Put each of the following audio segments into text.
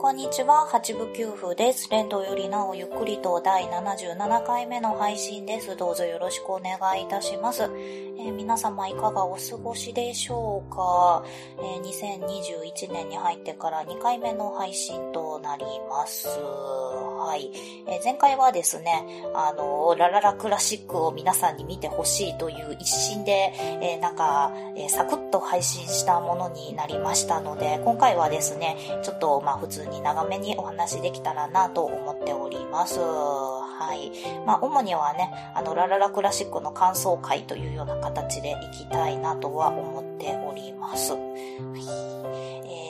こんにちは、八部九夫です。連動よりなおゆっくりと第77回目の配信です。どうぞよろしくお願いいたします。えー、皆様いかがお過ごしでしょうか、えー、2021年に入ってから2回目の配信となります。はい。えー、前回はですね、あの、ラララクラシックを皆さんに見てほしいという一心で、え、なんか、え、サクッと配信したものになりましたので、今回はですね、ちょっとまあ普通に長めにお話できたらなと思っております。はい。まあ主にはね、あの、ラララクラシックの感想会というような形でいきたいなとは思っております。はい。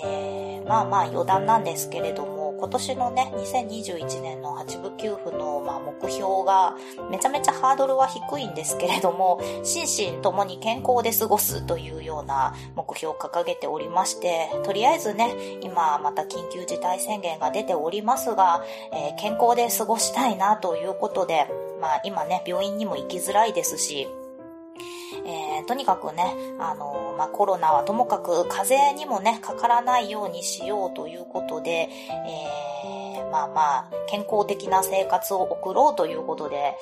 えー、まあまあ余談なんですけれども、今年のね、2021年の8部給付の、まあ、目標が、めちゃめちゃハードルは低いんですけれども、心身ともに健康で過ごすというような目標を掲げておりまして、とりあえずね、今また緊急事態宣言が出ておりますが、えー、健康で過ごしたいなということで、まあ今ね、病院にも行きづらいですし、えー、とにかくね、あのまあ、コロナはともかく風邪にもね、かからないようにしようということで、えー、まあまあ、健康的な生活を送ろうということで、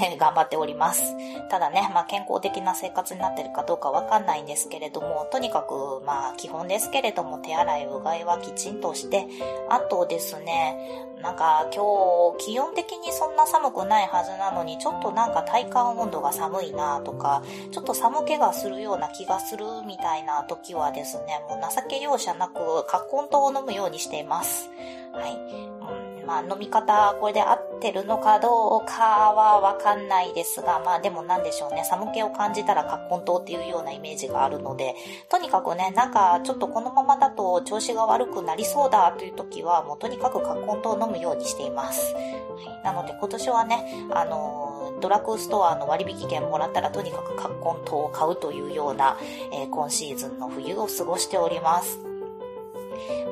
えー、頑張っております。ただね、まあ、健康的な生活になってるかどうかわかんないんですけれども、とにかく、まあ、基本ですけれども、手洗いうがいはきちんとして、あとですね、なんか今日気温的にそんな寒くないはずなのにちょっとなんか体感温度が寒いなとかちょっと寒気がするような気がするみたいな時はですねもう情け容赦なく葛根湯を飲むようにしていますはい、うんまあ飲み方これで合ってるのかどうかはわかんないですが、まあでもなんでしょうね、寒気を感じたら葛根湯っていうようなイメージがあるので、とにかくね、なんかちょっとこのままだと調子が悪くなりそうだという時は、もうとにかく葛根湯を飲むようにしています。はい、なので今年はね、あのドラッグストアの割引券もらったらとにかく葛根湯を買うというような、えー、今シーズンの冬を過ごしております。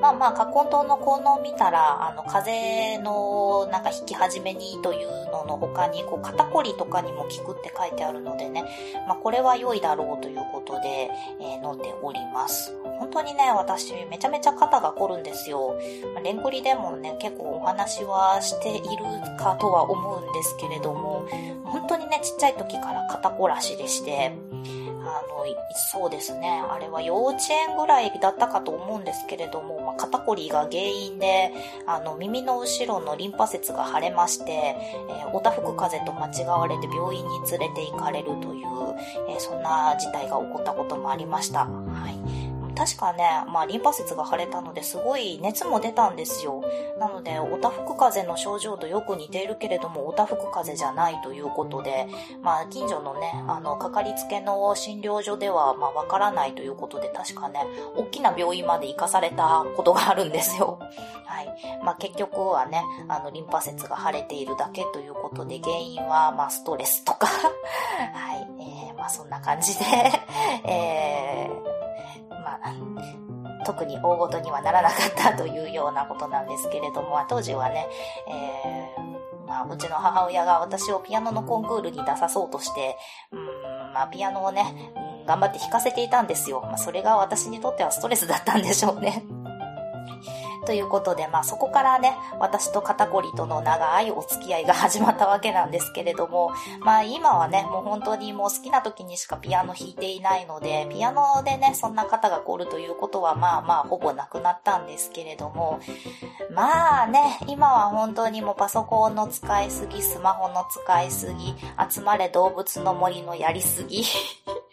まあまあ、葛根湯の効能を見たら、あの、風邪のなんか引き始めにというのの他に、こう、肩こりとかにも効くって書いてあるのでね、まあこれは良いだろうということで、えー、飲んでおります。本当にね、私、めちゃめちゃ肩が凝るんですよ。まあ、レングリでもね、結構お話はしているかとは思うんですけれども、本当にね、ちっちゃい時から肩こらしでして、あの、そうですね。あれは幼稚園ぐらいだったかと思うんですけれども、まあ、肩こりが原因で、あの、耳の後ろのリンパ節が腫れまして、えー、おたふく風邪と間違われて病院に連れて行かれるという、えー、そんな事態が起こったこともありました。はい。確かね、まあ、リンパ節が腫れたのですごい熱も出たんですよ。なので、おたふく風邪の症状とよく似ているけれども、おたふく風邪じゃないということで、まあ、近所のね、あの、かかりつけの診療所では、まあ、わからないということで、確かね、大きな病院まで行かされたことがあるんですよ。はい。まあ、結局はね、あの、リンパ節が腫れているだけということで、原因は、まあ、ストレスとか はい。えー、まあ、そんな感じで えー、まあ、特に大ごとにはならなかったというようなことなんですけれども、当時はね、えー、まあ、うちの母親が私をピアノのコンクールに出さそうとして、うん、まあ、ピアノをね、うん、頑張って弾かせていたんですよ。まあ、それが私にとってはストレスだったんでしょうね。ということで、まあそこからね、私と肩こりとの長いお付き合いが始まったわけなんですけれども、まあ今はね、もう本当にもう好きな時にしかピアノ弾いていないので、ピアノでね、そんな肩が凝るということはまあまあほぼなくなったんですけれども、まあね、今は本当にもうパソコンの使いすぎ、スマホの使いすぎ、集まれ動物の森のやりすぎ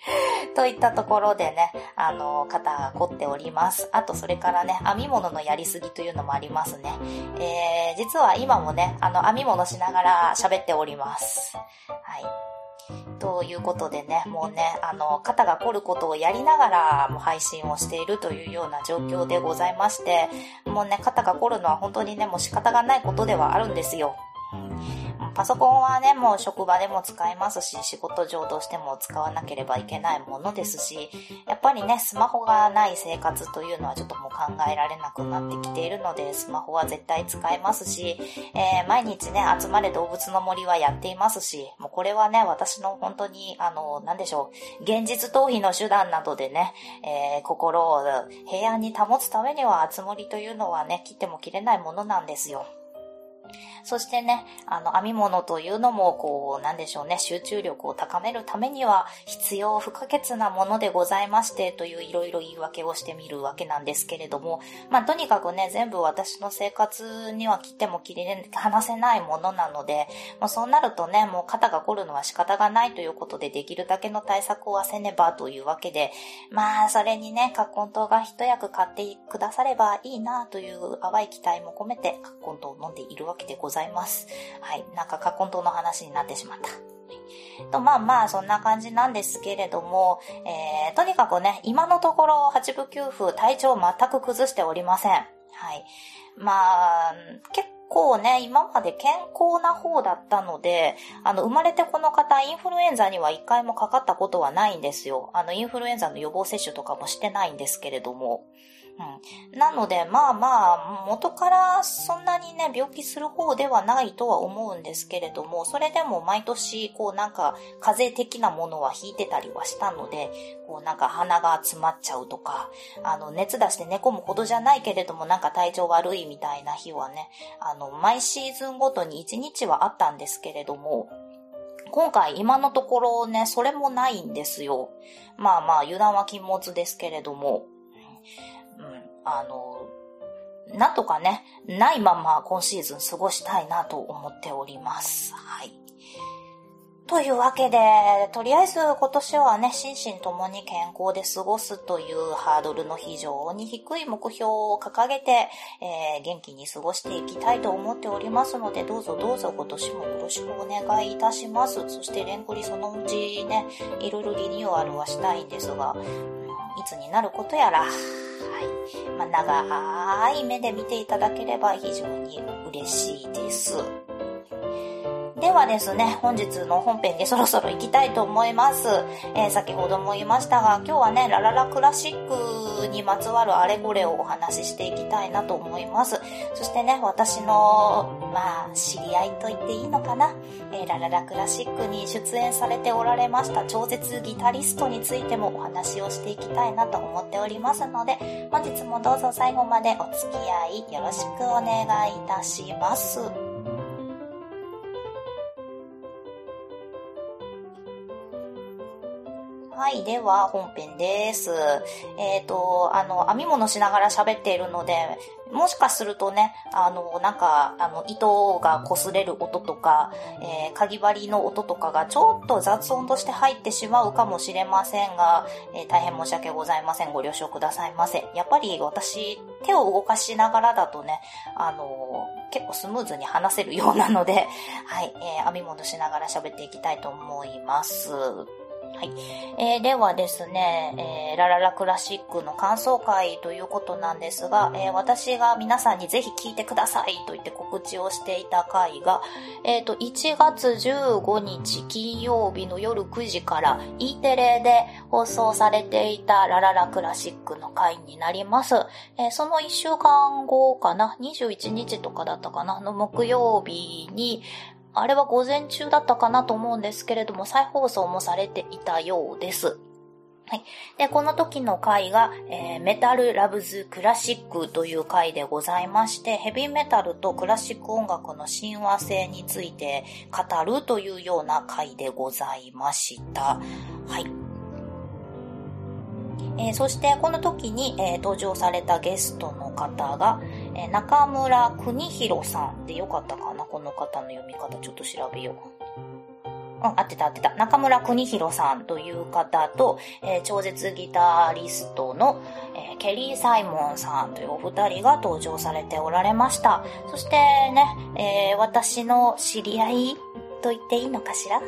といったところでね、あの、肩が凝っております。あと、それからね、編み物のやりすぎというのもありますね。えー、実は今もね、あの、編み物しながら喋っております。はい。ということでね、もうね、あの、肩が凝ることをやりながらも配信をしているというような状況でございまして、もうね、肩が凝るのは本当にね、もう仕方がないことではあるんですよ。パソコンはね、もう職場でも使えますし、仕事上としても使わなければいけないものですし、やっぱりね、スマホがない生活というのはちょっともう考えられなくなってきているので、スマホは絶対使えますし、えー、毎日ね、集まれ動物の森はやっていますし、もうこれはね、私の本当に、あの、なんでしょう、現実逃避の手段などでね、えー、心を平安に保つためには、つ森というのはね、切っても切れないものなんですよ。そしてね、あの、編み物というのも、こう、なんでしょうね、集中力を高めるためには必要不可欠なものでございまして、といういろいろ言い訳をしてみるわけなんですけれども、まあ、とにかくね、全部私の生活には切っても切り離せないものなので、もうそうなるとね、もう肩が凝るのは仕方がないということで、できるだけの対策をせねばというわけで、まあ、それにね、葛根糖が一役買ってくださればいいなという淡い期待も込めて、葛根糖を飲んでいるわけでございます。はい。なんか、カコン島の話になってしまった。と、まあまあ、そんな感じなんですけれども、えー、とにかくね、今のところ、八部九夫、体調全く崩しておりません。はい。まあ、結構ね、今まで健康な方だったので、あの、生まれてこの方、インフルエンザには一回もかかったことはないんですよ。あの、インフルエンザの予防接種とかもしてないんですけれども。うん。なので、まあまあ、元からそんなにね、病気する方ではないとは思うんですけれども、それでも毎年、こうなんか、風邪的なものは引いてたりはしたので、こうなんか鼻が詰まっちゃうとか、あの、熱出して寝込むほどじゃないけれども、なんか体調悪いみたいな日はね、あの、毎シーズンごとに1日はあったんですけれども、今回今のところね、それもないんですよ。まあまあ、油断は禁物ですけれども。あの、なんとかね、ないまま今シーズン過ごしたいなと思っております。はい。というわけで、とりあえず今年はね、心身ともに健康で過ごすというハードルの非常に低い目標を掲げて、えー、元気に過ごしていきたいと思っておりますので、どうぞどうぞ今年もよろしくお願いいたします。そしてレンクリそのうちね、いろいろリニューアルはしたいんですが、いつになることやら、まあ、長い目で見ていただければ非常に嬉しいです。ではですね、本日の本編でそろそろ行きたいと思います。えー、先ほども言いましたが、今日はね、ラララクラシックにまつわるあれこれをお話ししていきたいなと思います。そしてね、私の、まあ、知り合いと言っていいのかな、えー、ラララクラシックに出演されておられました超絶ギタリストについてもお話をしていきたいなと思っておりますので、本日もどうぞ最後までお付き合いよろしくお願いいたします。はい、では本編です。えっ、ー、と、あの、編み物しながら喋っているので、もしかするとね、あの、なんか、あの、糸が擦れる音とか、えー、かぎ針の音とかがちょっと雑音として入ってしまうかもしれませんが、えー、大変申し訳ございません。ご了承くださいませ。やっぱり私、手を動かしながらだとね、あの、結構スムーズに話せるようなので、はい、えー、編み物しながら喋っていきたいと思います。はい。えー、ではですね、えー、ラララクラシックの感想会ということなんですが、えー、私が皆さんにぜひ聞いてくださいと言って告知をしていた回が、えっ、ー、と、1月15日金曜日の夜9時から E テレで放送されていたラララクラシックの回になります。え、その1週間後かな、21日とかだったかな、の木曜日に、あれは午前中だったかなと思うんですけれども、再放送もされていたようです。はい。で、この時の回が、えー、メタルラブズクラシックという回でございまして、ヘビーメタルとクラシック音楽の親和性について語るというような回でございました。はい。えー、そしてこの時に、えー、登場されたゲストの方が、えー、中村邦弘さんでよかったかな？この方の読み方ちょっと調べよう。うん、合ってた合ってた。中村邦弘さんという方と、え、超絶ギタリストの、え、ケリー・サイモンさんというお二人が登場されておられました。そしてね、え、私の知り合いと言っていいのかしら？が、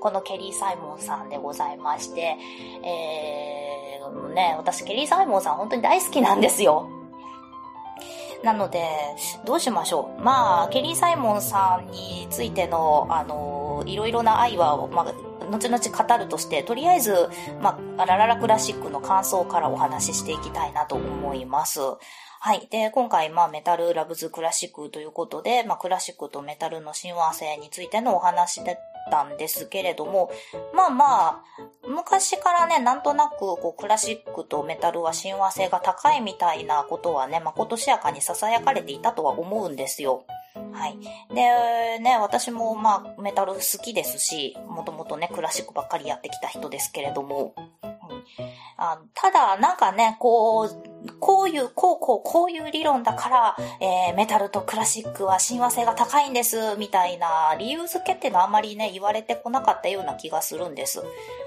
このケリー・サイモンさんでございまして、えー、ね、私ケリー・サイモンさん本当に大好きなんですよ。なので、どうしましょう。まあ、ケリー・サイモンさんについての、あの、いろいろな愛は、まあ、後々語るとして、とりあえず、まあ、ラララクラシックの感想からお話ししていきたいなと思います。はい。で、今回、まあ、メタルラブズクラシックということで、まあ、クラシックとメタルの親和性についてのお話だったんですけれども、まあまあ、昔からね、なんとなく、こう、クラシックとメタルは親和性が高いみたいなことはね、まことしやかに囁かれていたとは思うんですよ。はい。で、ね、私もまあ、メタル好きですし、もともとね、クラシックばっかりやってきた人ですけれども、あただ、なんかね、こう、こういう、こうこう、こういう理論だから、えー、メタルとクラシックは親和性が高いんです、みたいな理由付けっていうのはあまりね、言われてこなかったような気がするんです。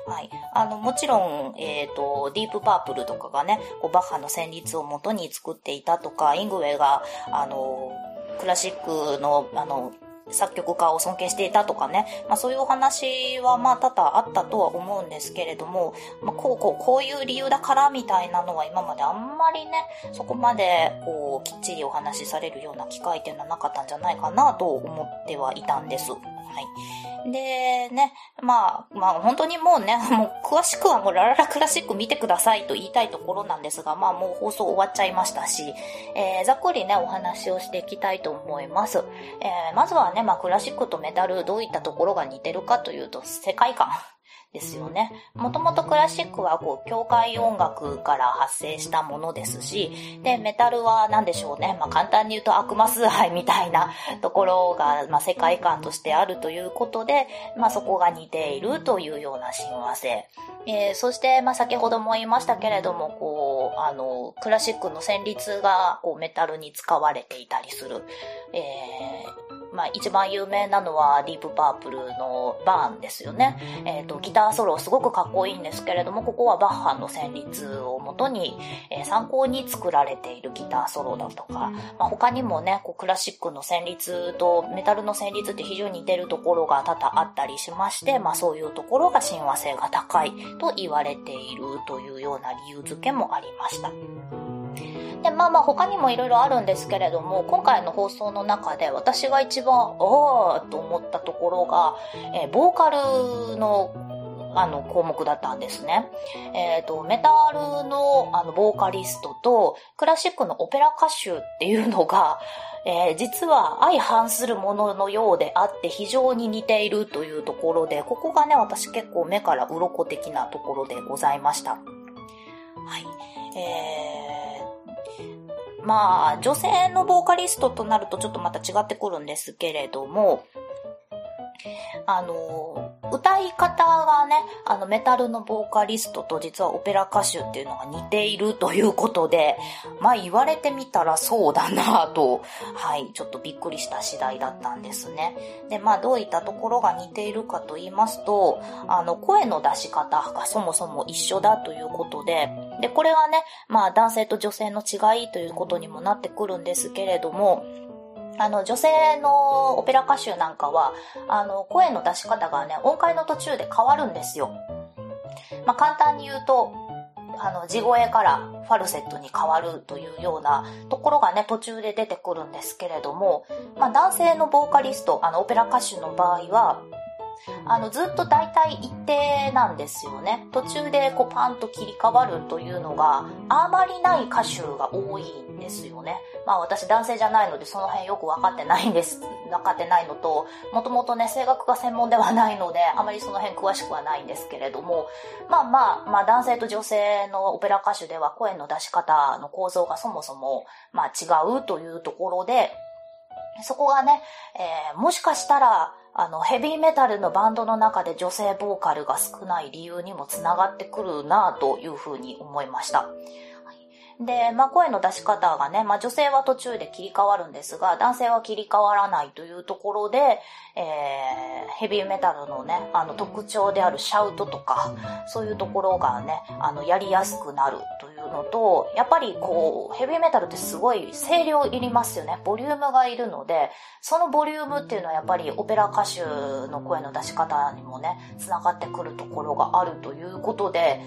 はい。あの、もちろん、えっ、ー、と、ディープパープルとかがね、こうバッハの旋律を元に作っていたとか、イングウェイが、あの、クラシックの、あの、作曲家を尊敬していたとかね、まあそういうお話はまあ多々あったとは思うんですけれども、まあこうこうこういう理由だからみたいなのは今まであんまりね、そこまでこうきっちりお話しされるような機会っていうのはなかったんじゃないかなと思ってはいたんです。はい。で、ね、まあ、まあ本当にもうね、もう詳しくはもうラララクラシック見てくださいと言いたいところなんですが、まあもう放送終わっちゃいましたし、えー、ざっくりね、お話をしていきたいと思います。えー、まずはね、まあクラシックとメタルどういったところが似てるかというと、世界観。ですよね。もともとクラシックはこう、教会音楽から発生したものですし、で、メタルは何でしょうね。まあ簡単に言うと悪魔崇拝みたいなところが、まあ世界観としてあるということで、まあそこが似ているというような親和性。えー、そして、まあ先ほども言いましたけれども、こう、あの、クラシックの旋律がこうメタルに使われていたりする。えーまあ一番有名なのはディープパープルのバーンですよね。えっ、ー、と、ギターソロすごくかっこいいんですけれども、ここはバッハの旋律をもとに、えー、参考に作られているギターソロだとか、まあ他にもね、こうクラシックの旋律とメタルの旋律って非常に似てるところが多々あったりしまして、まあそういうところが親和性が高いと言われているというような理由付けもありました。で、まあまあ他にもいろいろあるんですけれども、今回の放送の中で私が一番、ああと思ったところが、えー、ボーカルのあの、項目だったんですね。えっ、ー、と、メタルの、あの、ボーカリストと、クラシックのオペラ歌手っていうのが、えー、実は相反するもののようであって非常に似ているというところで、ここがね、私結構目から鱗的なところでございました。はい。えーまあ、女性のボーカリストとなるとちょっとまた違ってくるんですけれども、あの、歌い方がね、あのメタルのボーカリストと実はオペラ歌手っていうのが似ているということで、まあ言われてみたらそうだなと、はい、ちょっとびっくりした次第だったんですね。で、まあどういったところが似ているかと言いますと、あの声の出し方がそもそも一緒だということで、で、これはね、まあ男性と女性の違いということにもなってくるんですけれども、あの、女性のオペラ歌手なんかは、あの、声の出し方がね、音階の途中で変わるんですよ。まあ、簡単に言うと、あの、地声からファルセットに変わるというようなところがね、途中で出てくるんですけれども、まあ、男性のボーカリスト、あの、オペラ歌手の場合は、あの、ずっと大体一定なんですよね。途中でこうパンと切り替わるというのがあまりない歌手が多いんですよね。まあ私男性じゃないのでその辺よくわかってないんです。分かってないのと、もともとね、声楽が専門ではないので、あまりその辺詳しくはないんですけれども、まあまあ、まあ男性と女性のオペラ歌手では声の出し方の構造がそもそも、まあ違うというところで、そこがね、えー、もしかしたら、あの、ヘビーメタルのバンドの中で女性ボーカルが少ない理由にもつながってくるなというふうに思いました。で、まあ、声の出し方がね、まあ、女性は途中で切り替わるんですが、男性は切り替わらないというところで、えー、ヘビーメタルのね、あの特徴であるシャウトとか、そういうところがね、あの、やりやすくなるというのと、やっぱりこう、ヘビーメタルってすごい声量いりますよね。ボリュームがいるので、そのボリュームっていうのはやっぱりオペラ歌手の声の出し方にもね、繋がってくるところがあるということで、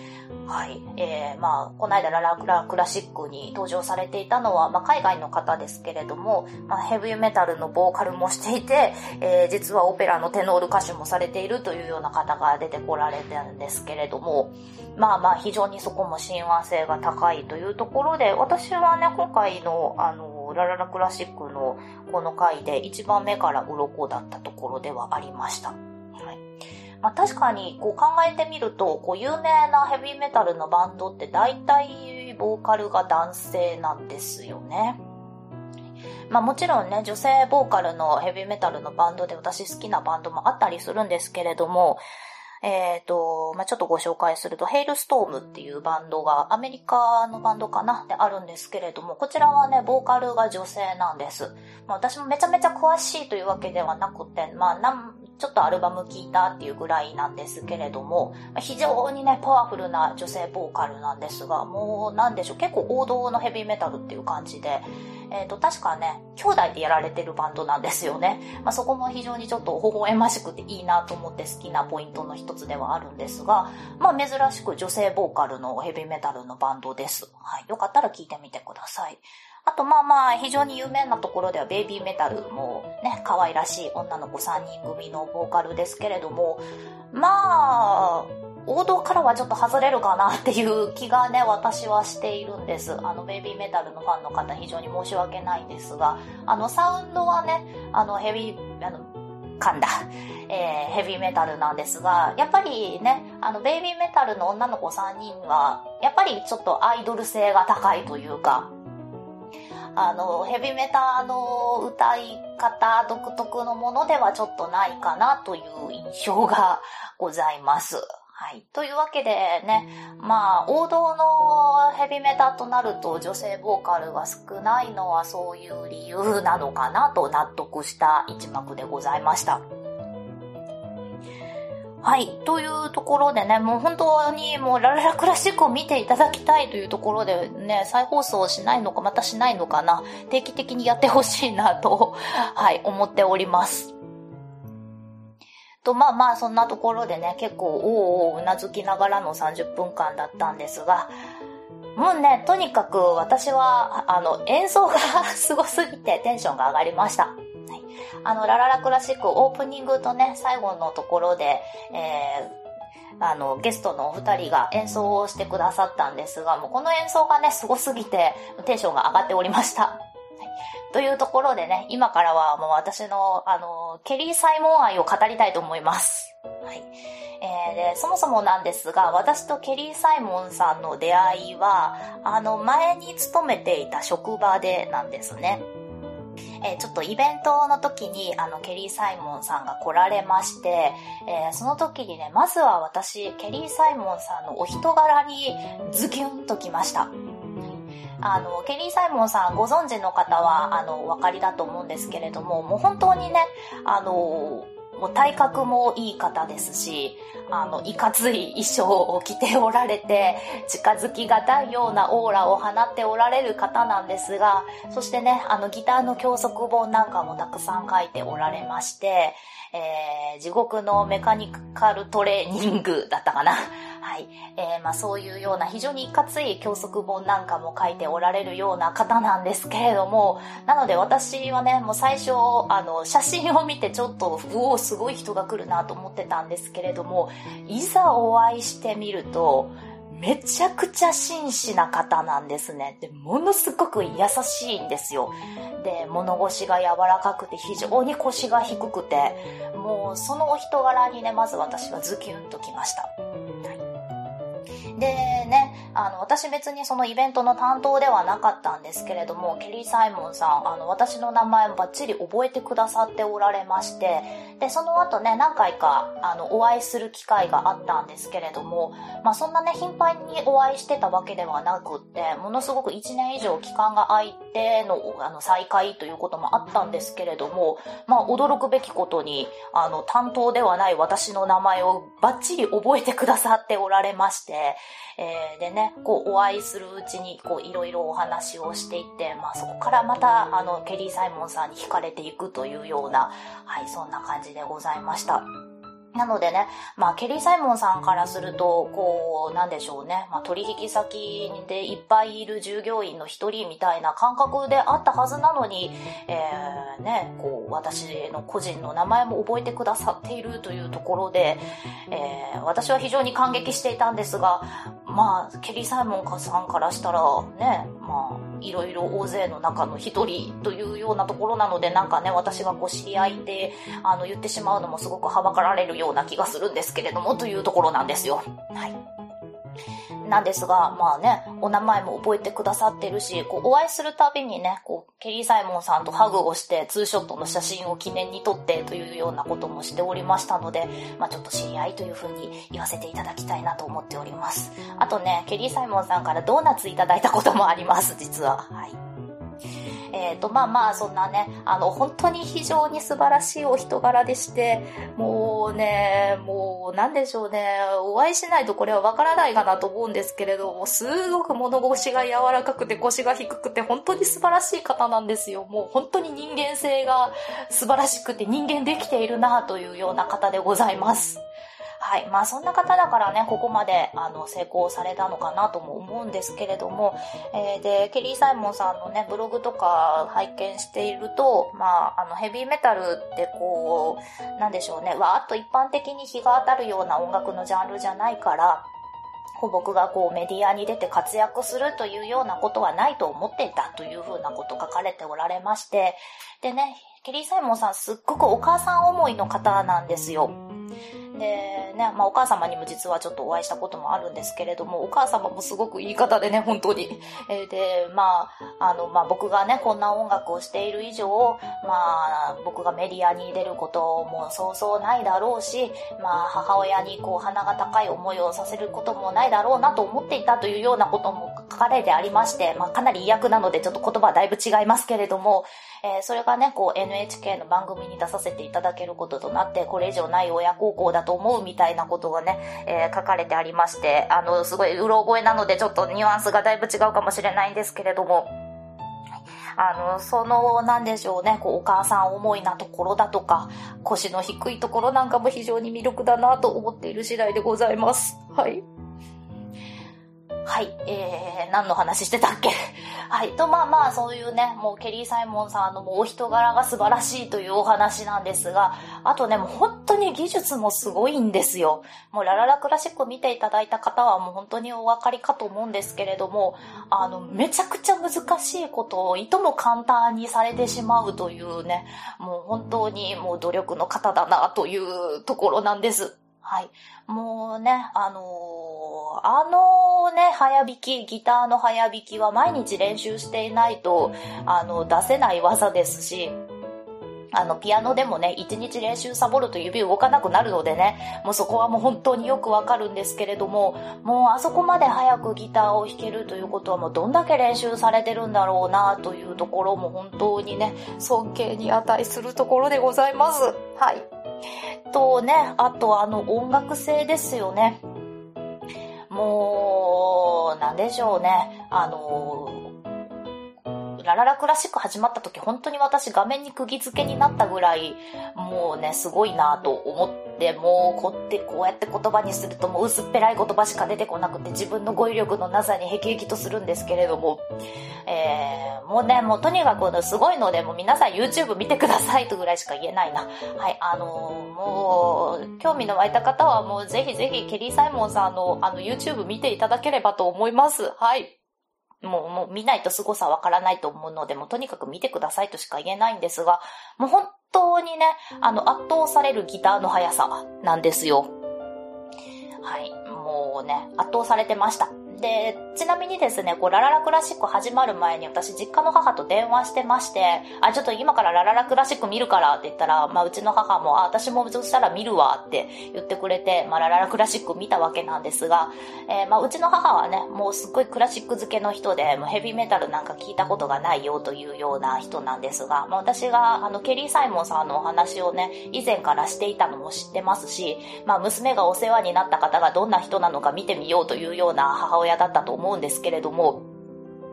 はい、えー、まあ、この間ララクラクラシッックに登場されていたのは、まあ、海外の方ですけれども、まあ、ヘビーメタルのボーカルもしていて、えー、実はオペラのテノール歌手もされているというような方が出てこられてるんですけれども、まあまあ非常にそこも親和性が高いというところで、私はね、今回の、あの、ラララクラシックのこの回で一番目から鱗だったところではありました。はい。まあ確かにこう考えてみると、こう有名なヘビーメタルのバンドって大体ボーカルが男性なんですよね。まあもちろんね、女性ボーカルのヘビーメタルのバンドで私好きなバンドもあったりするんですけれども、えっ、ー、と、まあ、ちょっとご紹介すると、ヘイルストームっていうバンドが、アメリカのバンドかなであるんですけれども、こちらはね、ボーカルが女性なんです。まあ、私もめちゃめちゃ詳しいというわけではなくて、まあ、ちょっとアルバム聴いたっていうぐらいなんですけれども、非常にね、パワフルな女性ボーカルなんですが、もうなんでしょう、結構王道のヘビーメタルっていう感じで、えっ、ー、と、確かね、兄弟でやられてるバンドなんですよね。まあ、そこも非常にちょっと微笑ましくていいなと思って好きなポイントの一つではあるんですが、まあ、珍しく女性ボーカルのヘビーメタルのバンドです。はい。よかったら聞いてみてください。あとまあまあ非常に有名なところではベイビーメタルもね、可愛らしい女の子3人組のボーカルですけれども、まあ、王道からはちょっと外れるかなっていう気がね、私はしているんです。あの、ベイビーメタルのファンの方非常に申し訳ないんですが、あの、サウンドはね、あの、ヘビー、あの、噛んだ、えー、ヘビーメタルなんですが、やっぱりね、あの、ベイビーメタルの女の子3人は、やっぱりちょっとアイドル性が高いというか、あの、ヘビメタの歌い方独特のものではちょっとないかなという印象がございます。はい。というわけでね、まあ、王道のヘビメタとなると女性ボーカルが少ないのはそういう理由なのかなと納得した一幕でございました。はい。というところでね、もう本当にもうラララクラシックを見ていただきたいというところでね、再放送しないのかまたしないのかな、定期的にやってほしいなと、はい、思っております。と、まあまあ、そんなところでね、結構、おおうなずきながらの30分間だったんですが、もうね、とにかく私は、あの、演奏が すごすぎてテンションが上がりました。あの、ラララクラシックオープニングとね、最後のところで、えー、あの、ゲストのお二人が演奏をしてくださったんですが、もうこの演奏がね、すごすぎて、テンションが上がっておりました。というところでね、今からはもう私の、あの、ケリー・サイモン愛を語りたいと思います。はい。えー、で、そもそもなんですが、私とケリー・サイモンさんの出会いは、あの、前に勤めていた職場でなんですね。えー、ちょっとイベントの時に、あの、ケリー・サイモンさんが来られまして、えー、その時にね、まずは私、ケリー・サイモンさんのお人柄にズキュンときました。あの、ケリー・サイモンさんご存知の方は、あの、お分かりだと思うんですけれども、もう本当にね、あの、もう体格もいい方ですし、あの、いかつい衣装を着ておられて、近づきがたいようなオーラを放っておられる方なんですが、そしてね、あの、ギターの教則本なんかもたくさん書いておられまして、えー、地獄のメカニカルトレーニングだったかな。はい。えー、まあそういうような非常にいかつい教則本なんかも書いておられるような方なんですけれども、なので私はね、もう最初、あの、写真を見てちょっと、うおすごい人が来るなと思ってたんですけれども、いざお会いしてみると、めちゃくちゃ真摯な方なんですね。で、ものすごく優しいんですよ。で、物腰が柔らかくて非常に腰が低くて、もうそのお人柄にね、まず私はズキュンときました。でね、あの、私別にそのイベントの担当ではなかったんですけれども、ケリー・サイモンさん、あの、私の名前をバッチリ覚えてくださっておられまして、で、その後ね、何回か、あの、お会いする機会があったんですけれども、まあ、そんなね、頻繁にお会いしてたわけではなくって、ものすごく1年以上期間が空いての、あの、再会ということもあったんですけれども、まあ、驚くべきことに、あの、担当ではない私の名前をバッチリ覚えてくださっておられまして、えー、でね、こう、お会いするうちに、こう、いろいろお話をしていって、まあ、そこからまた、あの、ケリー・サイモンさんに惹かれていくというような、はい、そんな感じでございました。なのでね、まあ、ケリー・サイモンさんからすると、こう、なんでしょうね、まあ、取引先でいっぱいいる従業員の一人みたいな感覚であったはずなのに、えー、ね、こう、私の個人の名前も覚えてくださっているというところで、えー、私は非常に感激していたんですが、まあ、ケリー・サイモンさんからしたら、ね、まあ、いろいろ大勢の中の一人というようなところなので、なんかね、私がこう知り合いで、あの、言ってしまうのもすごくはばかられるような気がするんですけれども、というところなんですよ。はい。なんですが、まあね、お名前も覚えてくださってるし、こう、お会いするたびにね、こう、ケリー・サイモンさんとハグをして、ツーショットの写真を記念に撮ってというようなこともしておりましたので、まあちょっと知り合いというふうに言わせていただきたいなと思っております。あとね、ケリー・サイモンさんからドーナツいただいたこともあります、実は。はい。えっ、ー、と、まあまあ、そんなね、あの、本当に非常に素晴らしいお人柄でして、もうね、もう、なんでしょうね、お会いしないとこれはわからないかなと思うんですけれども、すごく物腰が柔らかくて腰が低くて、本当に素晴らしい方なんですよ。もう本当に人間性が素晴らしくて人間できているなというような方でございます。はい。まあそんな方だからね、ここまであの成功されたのかなとも思うんですけれども、えー、で、ケリー・サイモンさんのね、ブログとか拝見していると、まあ、あのヘビーメタルってこう、なんでしょうね、わーっと一般的に日が当たるような音楽のジャンルじゃないから、僕がこうメディアに出て活躍するというようなことはないと思っていたというふうなこと書かれておられまして、でね、ケリー・サイモンさんすっごくお母さん思いの方なんですよ。で、ね、まあお母様にも実はちょっとお会いしたこともあるんですけれども、お母様もすごくいい方でね、本当に。えで、まあ、あの、まあ僕がね、こんな音楽をしている以上、まあ僕がメディアに出ることもそうそうないだろうし、まあ母親にこう鼻が高い思いをさせることもないだろうなと思っていたというようなことも書かれてありまして、まあかなり意訳なのでちょっと言葉はだいぶ違いますけれども、えー、それがね、こう NHK の番組に出させていただけることとなって、これ以上ない親孝行だと思うみたいなことがね、えー、書かれてありまして、あの、すごい、うろ覚えなのでちょっとニュアンスがだいぶ違うかもしれないんですけれども、あの、その、なんでしょうね、こう、お母さん思いなところだとか、腰の低いところなんかも非常に魅力だなと思っている次第でございます。はい。はい、えー、何の話してたっけ？はい、と、まあまあ、そういうね、もうケリー・サイモンさんのもうお人柄が素晴らしいというお話なんですが、あとね、もう本当に技術もすごいんですよ。もうラララクラシック見ていただいた方はもう本当にお分かりかと思うんですけれども、あの、めちゃくちゃ難しいことをいとも簡単にされてしまうというね、もう本当にもう努力の方だなというところなんです。はい。もうね、あのー、あのね、早弾き、ギターの早弾きは毎日練習していないと、あの、出せない技ですし、あの、ピアノでもね、一日練習サボると指動かなくなるのでね、もうそこはもう本当によくわかるんですけれども、もうあそこまで早くギターを弾けるということはもうどんだけ練習されてるんだろうなというところも本当にね、尊敬に値するところでございます。はい。とね、あとあの音楽性ですよね。もう、なんでしょうね。あの、ラララクラシック始まった時本当に私画面に釘付けになったぐらい、もうね、すごいなと思って、もうこうってこうやって言葉にするともう薄っぺらい言葉しか出てこなくて自分の語彙力のなさに辟易とするんですけれども、えー、もうね、もうとにかくすごいので、もう皆さん YouTube 見てくださいとぐらいしか言えないな。はい、あのー、もう、興味の湧いた方はもうぜひぜひケリー・サイモンさんのあの YouTube 見ていただければと思います。はい。もう、もう見ないと凄さわからないと思うので、もうとにかく見てくださいとしか言えないんですが、もう本当にね、あの、圧倒されるギターの速さなんですよ。はい。もうね、圧倒されてました。で、ちなみにですね、こう、ラララクラシック始まる前に私、実家の母と電話してまして、あ、ちょっと今からラララクラシック見るからって言ったら、まあ、うちの母も、あ、私もそしたら見るわって言ってくれて、まあ、ラララクラシック見たわけなんですが、えー、まあ、うちの母はね、もうすっごいクラシック漬けの人で、もうヘビーメタルなんか聞いたことがないよというような人なんですが、まあ、私が、あの、ケリー・サイモンさんのお話をね、以前からしていたのも知ってますし、まあ、娘がお世話になった方がどんな人なのか見てみようというような母親だったと思思うんですけれども、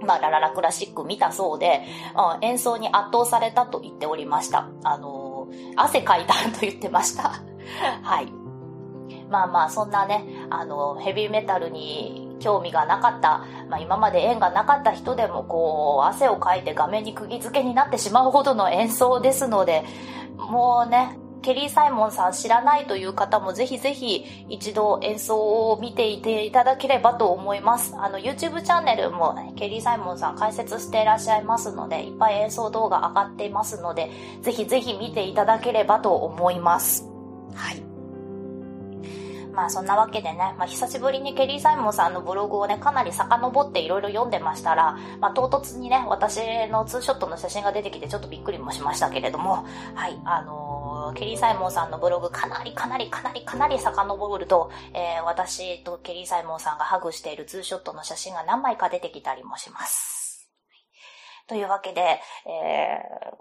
まあ、ラララクラシック見たそうで、うん、演奏に圧倒されたと言っておりました。あのー、汗かいたと言ってました。はい。まあまあ、そんなね、あの、ヘビーメタルに興味がなかった、まあ今まで縁がなかった人でもこう、汗をかいて画面に釘付けになってしまうほどの演奏ですので、もうね、ケリー・サイモンさん知らないという方もぜひぜひ一度演奏を見ていていただければと思います。あの YouTube チャンネルもケリー・サイモンさん解説していらっしゃいますので、いっぱい演奏動画上がっていますので、ぜひぜひ見ていただければと思います。はい。まあそんなわけでね、まあ久しぶりにケリー・サイモンさんのブログをね、かなり遡っていろいろ読んでましたら、まあ唐突にね、私のツーショットの写真が出てきてちょっとびっくりもしましたけれども、はい、あのケリー・サイモンさんのブログかなりかなりかなりかなり遡ると、えー、私とケリー・サイモンさんがハグしているツーショットの写真が何枚か出てきたりもします。というわけで、え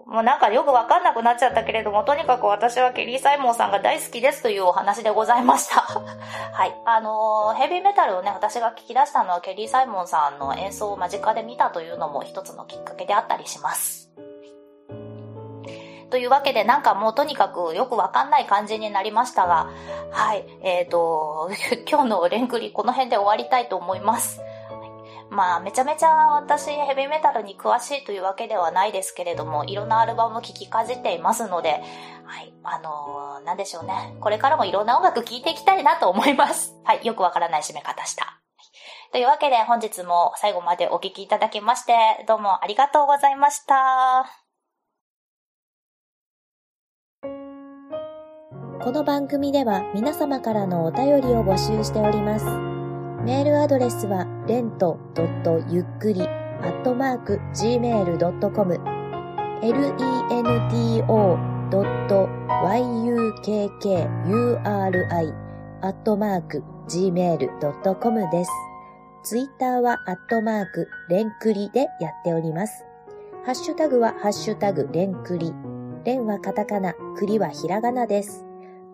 ー、もうなんかよくわかんなくなっちゃったけれども、とにかく私はケリー・サイモンさんが大好きですというお話でございました。はい。あのー、ヘビーメタルをね、私が聞き出したのはケリー・サイモンさんの演奏を間近で見たというのも一つのきっかけであったりします。というわけで、なんかもうとにかくよくわかんない感じになりましたが、はい、えっ、ー、と、今日のレンクリこの辺で終わりたいと思います。まあ、めちゃめちゃ私ヘビーメタルに詳しいというわけではないですけれども、いろんなアルバム聴きかじっていますので、はい、あのー、なんでしょうね。これからもいろんな音楽聴いていきたいなと思います。はい、よくわからない締め方した。というわけで本日も最後までお聴きいただきまして、どうもありがとうございました。この番組では皆様からのお便りを募集しております。メールアドレスは、レントゆっくり、アットマーク、gmail.com、lento.yukkuri、アットマーク、gmail.com です。ツイッターは、アットマーク、レンクリでやっております。ハッシュタグは、ハッシュタグ、レンクリ。レンはカタカナ、クリはひらがなです。